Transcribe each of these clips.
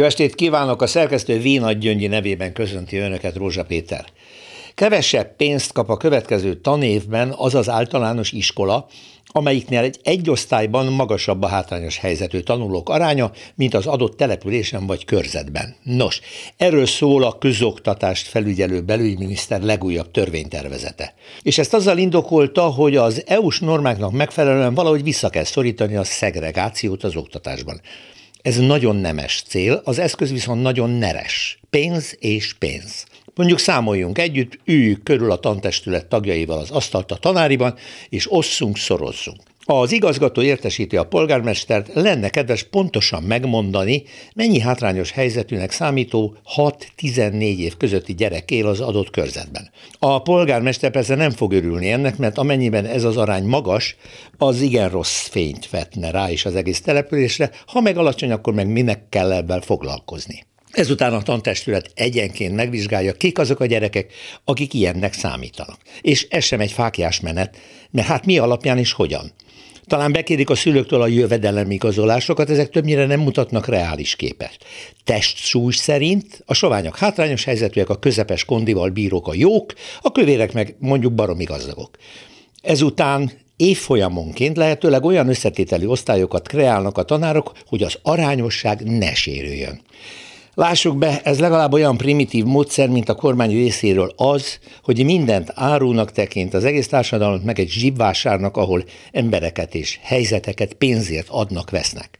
Jó estét kívánok! A szerkesztő Vénagy Gyöngyi nevében köszönti Önöket Rózsa Péter. Kevesebb pénzt kap a következő tanévben az az általános iskola, amelyiknél egy egy osztályban magasabb a hátrányos helyzetű tanulók aránya, mint az adott településen vagy körzetben. Nos, erről szól a közoktatást felügyelő belügyminiszter legújabb törvénytervezete. És ezt azzal indokolta, hogy az EU-s normáknak megfelelően valahogy vissza kell szorítani a szegregációt az oktatásban. Ez nagyon nemes cél, az eszköz viszont nagyon neres. Pénz és pénz. Mondjuk számoljunk együtt, üljük körül a tantestület tagjaival az asztalt a tanáriban, és osszunk, szorozzunk. Az igazgató értesíti a polgármestert, lenne kedves pontosan megmondani, mennyi hátrányos helyzetűnek számító 6-14 év közötti gyerek él az adott körzetben. A polgármester persze nem fog örülni ennek, mert amennyiben ez az arány magas, az igen rossz fényt vetne rá is az egész településre, ha meg alacsony, akkor meg minek kell ebben foglalkozni. Ezután a tantestület egyenként megvizsgálja, kik azok a gyerekek, akik ilyennek számítanak. És ez sem egy fákjás menet, mert hát mi alapján és hogyan. Talán bekérik a szülőktől a jövedelemigazolásokat, ezek többnyire nem mutatnak reális képet. Testsúly szerint a soványok hátrányos helyzetűek, a közepes kondival bírók a jók, a kövérek meg mondjuk baromi gazdagok. Ezután évfolyamonként lehetőleg olyan összetételi osztályokat kreálnak a tanárok, hogy az arányosság ne sérüljön. Lássuk be, ez legalább olyan primitív módszer, mint a kormány részéről az, hogy mindent árunak tekint az egész társadalmat, meg egy zsibvásárnak, ahol embereket és helyzeteket pénzért adnak, vesznek.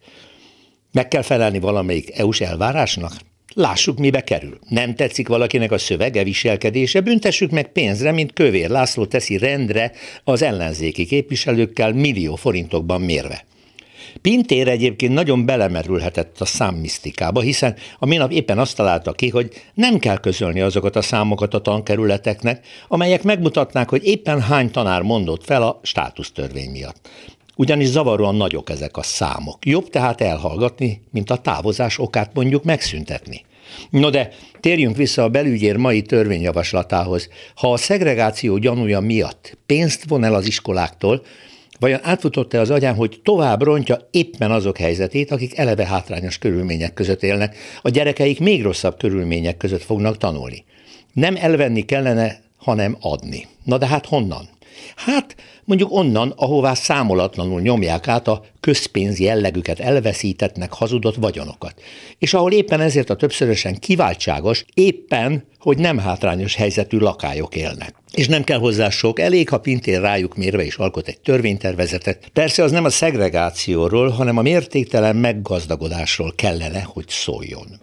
Meg kell felelni valamelyik EU-s elvárásnak? Lássuk, mibe kerül. Nem tetszik valakinek a szövege, viselkedése, büntessük meg pénzre, mint Kövér László teszi rendre az ellenzéki képviselőkkel millió forintokban mérve. Pintér egyébként nagyon belemerülhetett a számmisztikába, hiszen a minap éppen azt találta ki, hogy nem kell közölni azokat a számokat a tankerületeknek, amelyek megmutatnák, hogy éppen hány tanár mondott fel a státusztörvény miatt. Ugyanis zavaróan nagyok ezek a számok. Jobb tehát elhallgatni, mint a távozás okát mondjuk megszüntetni. No de térjünk vissza a belügyér mai törvényjavaslatához. Ha a szegregáció gyanúja miatt pénzt von el az iskoláktól, Vajon átfutott-e az agyán, hogy tovább rontja éppen azok helyzetét, akik eleve hátrányos körülmények között élnek, a gyerekeik még rosszabb körülmények között fognak tanulni. Nem elvenni kellene, hanem adni. Na de hát honnan? Hát mondjuk onnan, ahová számolatlanul nyomják át a közpénz jellegüket elveszítettnek hazudott vagyonokat. És ahol éppen ezért a többszörösen kiváltságos, éppen, hogy nem hátrányos helyzetű lakályok élnek. És nem kell hozzá sok, elég, ha Pintér rájuk mérve is alkot egy törvénytervezetet. Persze az nem a szegregációról, hanem a mértéktelen meggazdagodásról kellene, hogy szóljon.